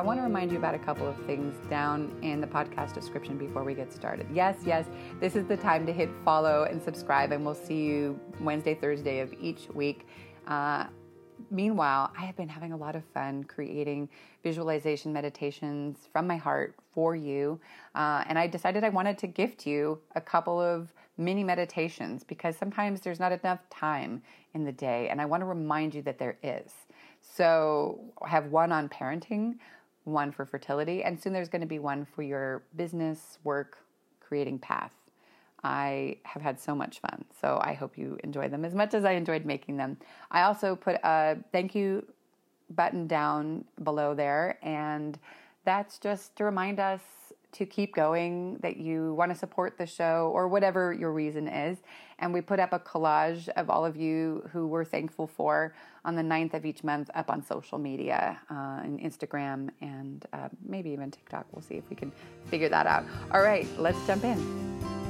I want to remind you about a couple of things down in the podcast description before we get started. Yes, yes, this is the time to hit follow and subscribe, and we'll see you Wednesday, Thursday of each week. Uh, meanwhile, I have been having a lot of fun creating visualization meditations from my heart for you. Uh, and I decided I wanted to gift you a couple of mini meditations because sometimes there's not enough time in the day. And I want to remind you that there is. So I have one on parenting, one for fertility, and soon there's going to be one for your business, work, creating path. I have had so much fun. So I hope you enjoy them as much as I enjoyed making them. I also put a thank you button down below there, and that's just to remind us to keep going, that you want to support the show or whatever your reason is. And we put up a collage of all of you who we're thankful for on the 9th of each month up on social media, uh, Instagram, and uh, maybe even TikTok. We'll see if we can figure that out. All right, let's jump in.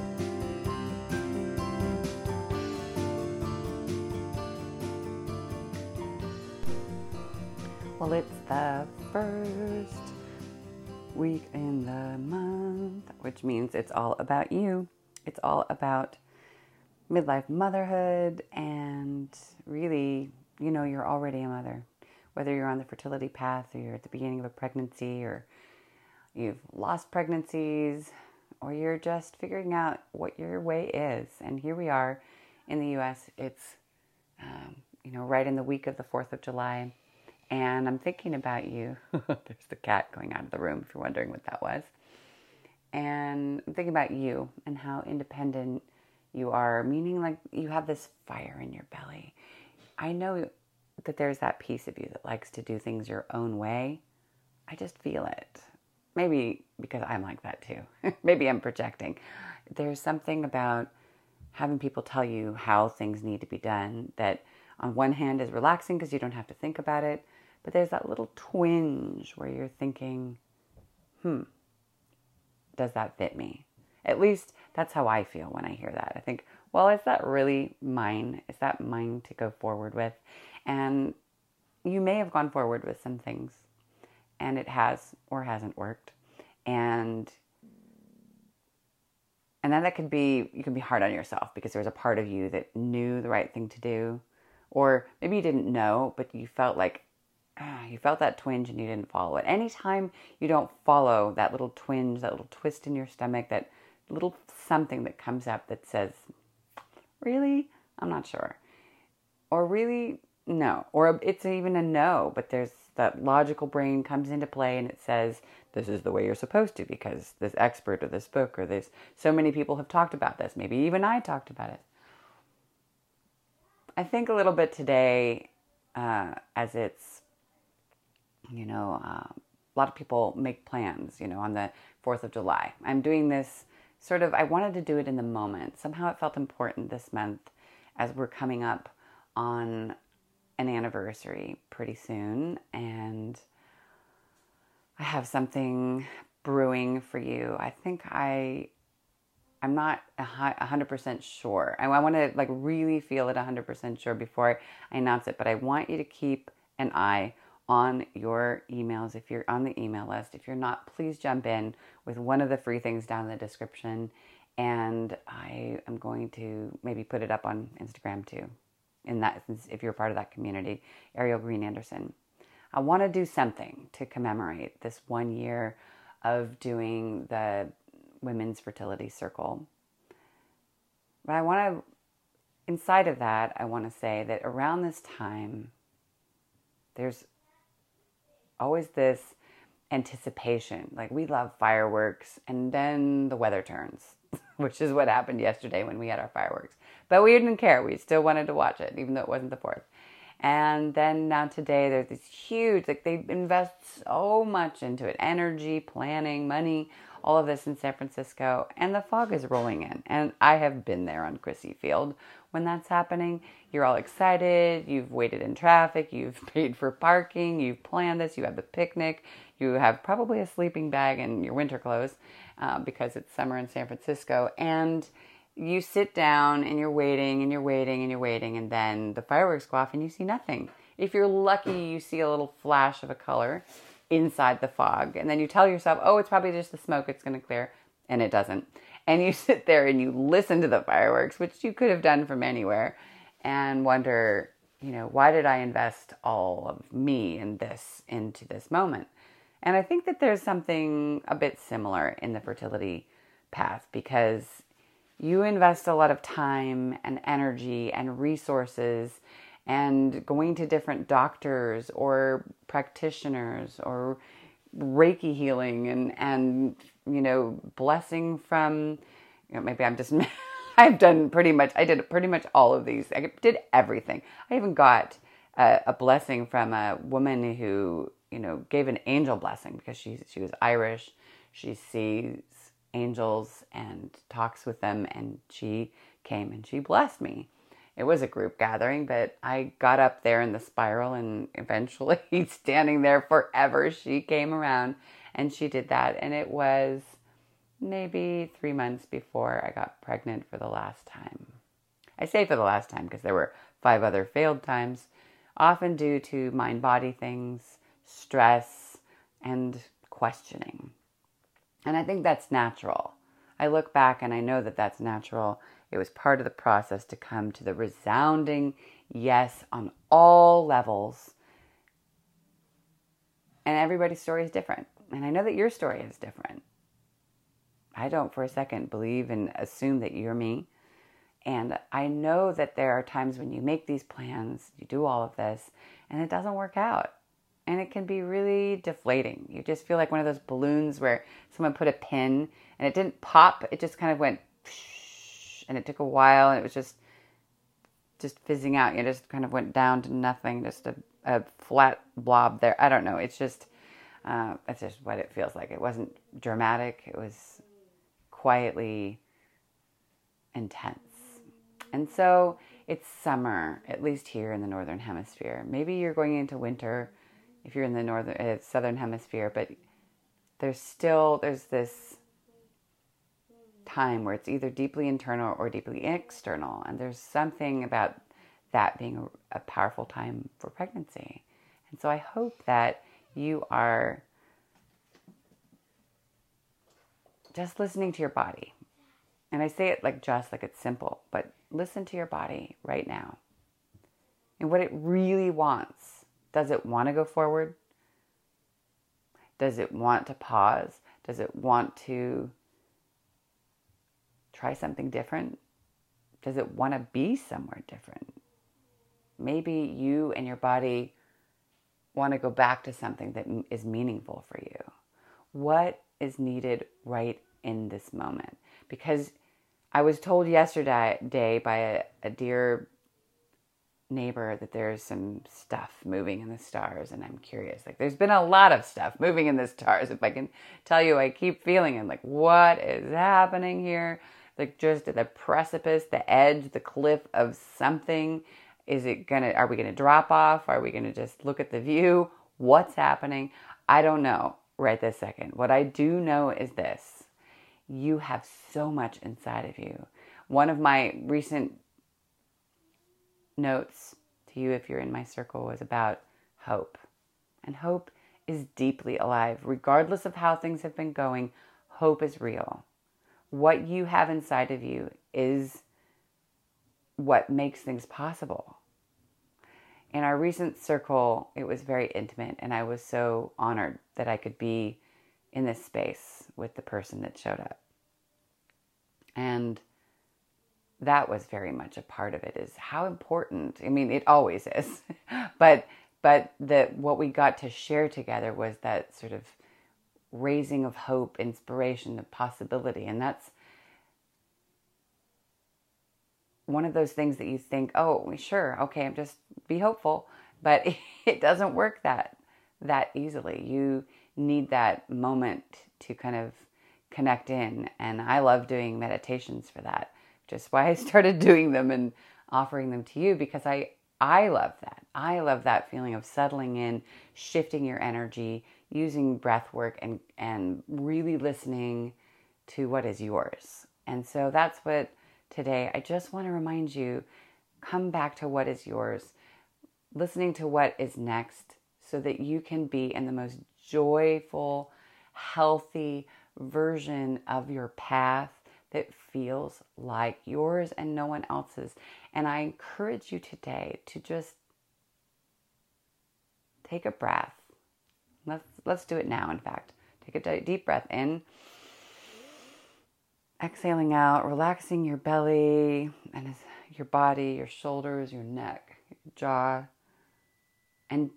Well, it's the first week in the month, which means it's all about you. It's all about midlife motherhood, and really, you know, you're already a mother. Whether you're on the fertility path or you're at the beginning of a pregnancy or you've lost pregnancies or you're just figuring out what your way is. And here we are in the US. It's, um, you know, right in the week of the 4th of July and I'm thinking about you. There's the cat going out of the room if you're wondering what that was. And I'm thinking about you and how independent you are, meaning like you have this fire in your belly. I know that there's that piece of you that likes to do things your own way. I just feel it. Maybe because I'm like that too. Maybe I'm projecting. There's something about having people tell you how things need to be done that on one hand is relaxing because you don't have to think about it but there's that little twinge where you're thinking, hmm, does that fit me? At least that's how I feel when I hear that. I think, well, is that really mine? Is that mine to go forward with? And you may have gone forward with some things and it has or hasn't worked. And and then that could be you can be hard on yourself because there was a part of you that knew the right thing to do or maybe you didn't know but you felt like you felt that twinge and you didn't follow it. Anytime you don't follow that little twinge, that little twist in your stomach, that little something that comes up that says, really? I'm not sure. Or really? No. Or it's even a no, but there's that logical brain comes into play and it says, this is the way you're supposed to because this expert or this book or this, so many people have talked about this. Maybe even I talked about it. I think a little bit today, uh, as it's you know, uh, a lot of people make plans, you know, on the 4th of July. I'm doing this sort of, I wanted to do it in the moment. Somehow it felt important this month as we're coming up on an anniversary pretty soon. And I have something brewing for you. I think I. I'm not a hundred percent sure. I, I want to like really feel it hundred percent sure before I announce it. But I want you to keep an eye on your emails if you're on the email list. If you're not, please jump in with one of the free things down in the description. And I am going to maybe put it up on Instagram too. In that, if you're part of that community, Ariel Green Anderson. I want to do something to commemorate this one year of doing the Women's Fertility Circle. But I want to, inside of that, I want to say that around this time, there's always this anticipation. Like we love fireworks, and then the weather turns, which is what happened yesterday when we had our fireworks. But we didn't care. We still wanted to watch it, even though it wasn't the fourth. And then now today, there's this huge, like they invest so much into it energy, planning, money, all of this in San Francisco, and the fog is rolling in. And I have been there on Crissy Field when that's happening. You're all excited, you've waited in traffic, you've paid for parking, you've planned this, you have the picnic, you have probably a sleeping bag and your winter clothes uh, because it's summer in San Francisco. And you sit down and you're waiting and you're waiting and you're waiting, and then the fireworks go off and you see nothing. If you're lucky, you see a little flash of a color inside the fog, and then you tell yourself, oh, it's probably just the smoke, it's going to clear, and it doesn't. And you sit there and you listen to the fireworks, which you could have done from anywhere, and wonder, you know, why did I invest all of me in this into this moment? And I think that there's something a bit similar in the fertility path because you invest a lot of time and energy and resources and going to different doctors or practitioners or reiki healing and and you know blessing from you know maybe i'm just i've done pretty much i did pretty much all of these i did everything i even got a, a blessing from a woman who you know gave an angel blessing because she she was irish she sees angels and talks with them. And she came and she blessed me. It was a group gathering, but I got up there in the spiral and eventually, standing there forever, she came around and she did that. And it was maybe three months before I got pregnant for the last time. I say for the last time because there were five other failed times, often due to mind body things, stress, and questioning. And I think that's natural. I look back and I know that that's natural. It was part of the process to come to the resounding yes on all levels. And everybody's story is different. And I know that your story is different. I don't for a second believe and assume that you're me. And I know that there are times when you make these plans, you do all of this, and it doesn't work out and it can be really deflating. You just feel like one of those balloons where someone put a pin and it didn't pop, it just kind of went and it took a while and it was just just fizzing out. You just kind of went down to nothing, just a, a flat blob there. I don't know. It's just uh, that's just what it feels like. It wasn't dramatic. It was quietly intense. And so it's summer, at least here in the northern hemisphere. Maybe you're going into winter if you're in the northern uh, southern hemisphere but there's still there's this time where it's either deeply internal or deeply external and there's something about that being a, a powerful time for pregnancy. And so i hope that you are just listening to your body. And i say it like just like it's simple but listen to your body right now and what it really wants does it want to go forward? Does it want to pause? Does it want to try something different? Does it want to be somewhere different? Maybe you and your body want to go back to something that is meaningful for you. What is needed right in this moment? Because I was told yesterday by a, a dear neighbor that there's some stuff moving in the stars and I'm curious. Like there's been a lot of stuff moving in the stars. If I can tell you, I keep feeling it like what is happening here? Like just at the precipice, the edge, the cliff of something. Is it gonna are we gonna drop off? Are we gonna just look at the view? What's happening? I don't know right this second. What I do know is this. You have so much inside of you. One of my recent notes to you if you're in my circle was about hope. And hope is deeply alive. Regardless of how things have been going, hope is real. What you have inside of you is what makes things possible. In our recent circle, it was very intimate, and I was so honored that I could be in this space with the person that showed up. And that was very much a part of it is how important i mean it always is but but that what we got to share together was that sort of raising of hope inspiration of possibility and that's one of those things that you think oh sure okay i'm just be hopeful but it doesn't work that that easily you need that moment to kind of connect in. And I love doing meditations for that, is why I started doing them and offering them to you because I I love that. I love that feeling of settling in, shifting your energy, using breath work and and really listening to what is yours. And so that's what today I just want to remind you come back to what is yours, listening to what is next so that you can be in the most joyful, healthy version of your path that feels like yours and no one else's. And I encourage you today to just take a breath. Let's let's do it now in fact. Take a deep breath in. Exhaling out, relaxing your belly and your body, your shoulders, your neck, your jaw. And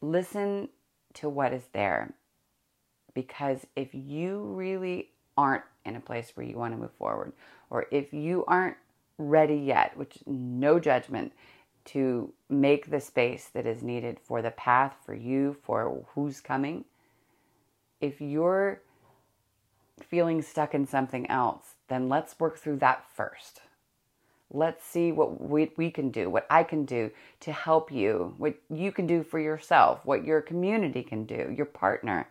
listen to what is there. Because if you really aren't in a place where you want to move forward, or if you aren't ready yet, which no judgment, to make the space that is needed for the path for you, for who's coming, if you're feeling stuck in something else, then let's work through that first. Let's see what we, we can do, what I can do to help you, what you can do for yourself, what your community can do, your partner,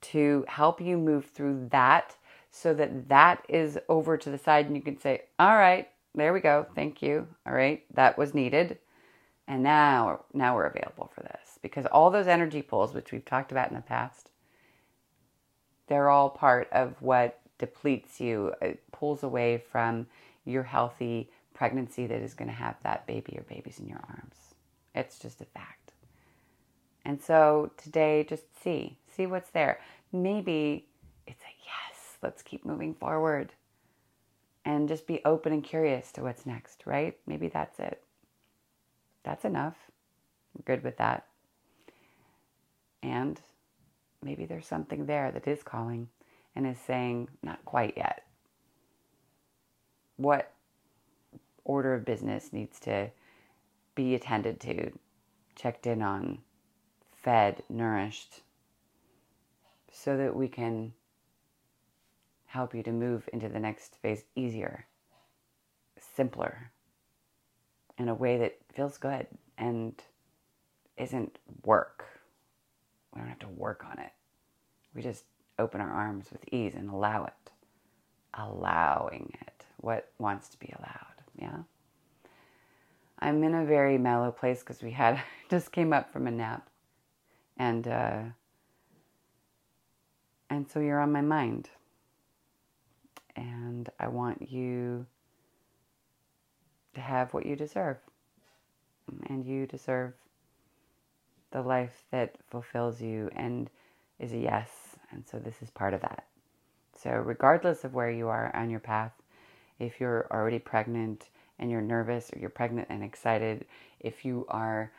to help you move through that so that that is over to the side and you can say, all right, there we go. Thank you. All right. That was needed. And now, now we're available for this because all those energy pulls, which we've talked about in the past, they're all part of what depletes you, it pulls away from your healthy pregnancy that is going to have that baby or babies in your arms. It's just a fact. And so today, just see, see what's there. Maybe let's keep moving forward. And just be open and curious to what's next, right? Maybe that's it. That's enough. Good with that. And maybe there's something there that is calling and is saying, not quite yet. What order of business needs to be attended to, checked in on, fed, nourished, so that we can help you to move into the next phase easier, simpler, in a way that feels good and isn't work. We don't have to work on it. We just open our arms with ease and allow it. Allowing it. What wants to be allowed. Yeah. I'm in a very mellow place because we had just came up from a nap, and uh, and so you're on my mind, and I want you to have what you deserve, and you deserve the life that fulfills you and is a yes, and so this is part of that. So regardless of where you are on your path, if you're already pregnant and you're nervous, or you're pregnant and excited, if you are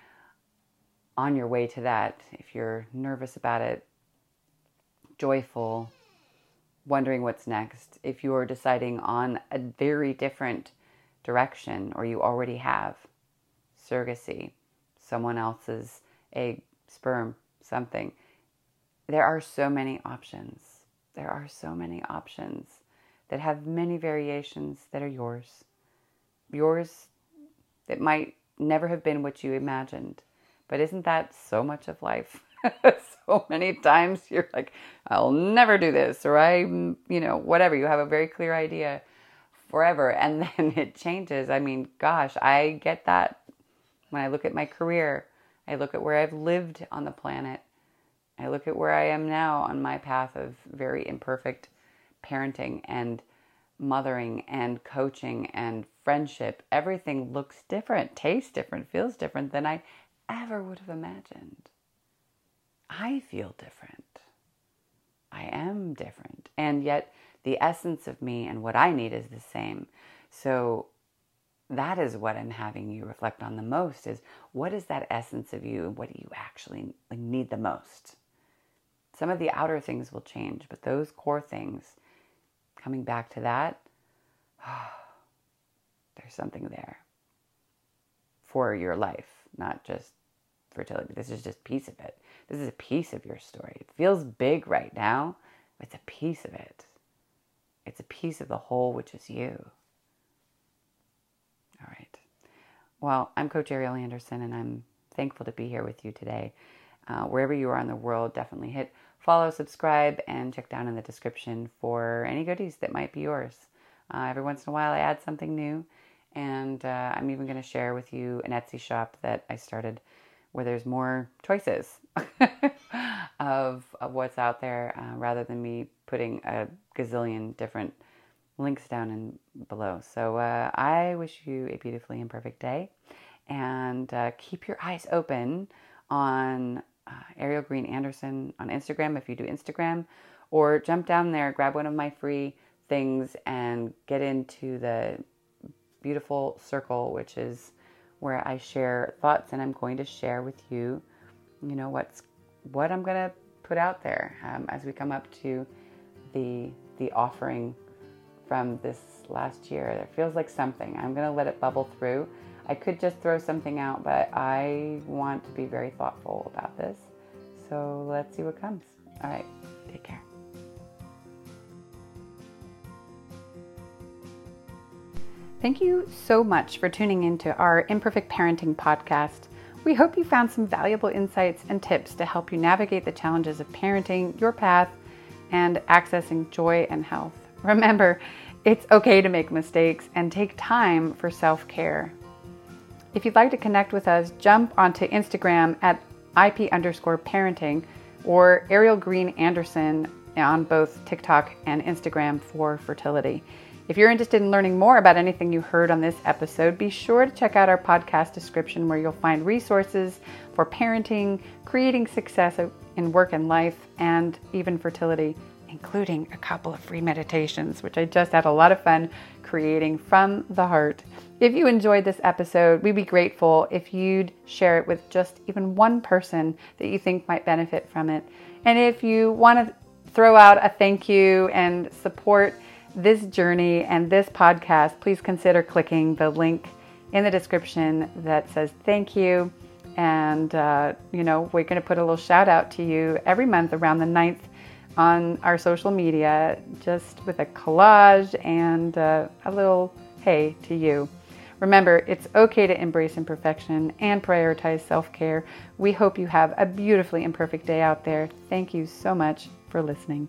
on your way to that, if you're nervous about it, joyful, wondering what's next, if you're deciding on a very different direction or you already have surrogacy, someone else's egg, sperm, something, there are so many options. There are so many options that have many variations that are yours. Yours that might never have been what you imagined. But isn't that so much of life? so many times you're like, I'll never do this, or I, you know, whatever. You have a very clear idea forever, and then it changes. I mean, gosh, I get that when I look at my career. I look at where I've lived on the planet. I look at where I am now on my path of very imperfect parenting and mothering and coaching and friendship, everything looks different, tastes different, feels different than I ever would have imagined. I feel different. I am different. And yet, the essence of me and what I need is the same. So, that is what I'm having you reflect on the most is what is that essence of you and what do you actually need the most? Some of the outer things will change, but those core things, coming back to that, there's something there for your life, not just fertility. This is just piece of it. This is a piece of your story. It feels big right now, but it's a piece of it. It's a piece of the whole, which is you. All right. Well, I'm Coach Ariel Anderson, and I'm thankful to be here with you today. Uh, wherever you are in the world, definitely hit follow, subscribe, and check down in the description for any goodies that might be yours. Uh, every once in a while, I add something new, and uh, I'm even going to share with you an Etsy shop that I started where there's more choices of, of what's out there uh, rather than me putting a gazillion different links down and below. So uh, I wish you a beautifully imperfect day and uh, keep your eyes open on uh, Ariel Green Anderson on Instagram if you do Instagram, or jump down there, grab one of my free things, and get into the beautiful circle, which is where I share thoughts and I'm going to share with you, you know, what's what I'm to put out there um, as we come up to the the offering from this last year. It feels like something. I'm to let it bubble through. I could just throw something out, but I want to be very thoughtful about this. So let's see what comes. All right, take care. Thank you so much for tuning into our Imperfect Parenting podcast. We hope you found some valuable insights and tips to help you navigate the challenges of parenting, your path, and accessing joy and health. Remember, it's okay to make mistakes and take time for self care. If you'd like to connect with us, jump onto Instagram at IP underscore parenting or Ariel Green Anderson on both TikTok and Instagram for fertility. If you're interested in learning more about anything you heard on this episode, be sure to check out our podcast description where you'll find resources for parenting, creating success in work and life, and even fertility, including a couple of free meditations, which I just had a lot of fun creating from the heart. If you enjoyed this episode, we'd be grateful if you'd share it with just even one person that you think might benefit from it. And if you want to throw out a thank you and support, this journey and this podcast, please consider clicking the link in the description that says thank you. And, uh, you know, we're going to put a little shout out to you every month around the 9th on our social media, just with a collage and uh, a little hey to you. Remember, it's okay to embrace imperfection and prioritize self care. We hope you have a beautifully imperfect day out there. Thank you so much for listening.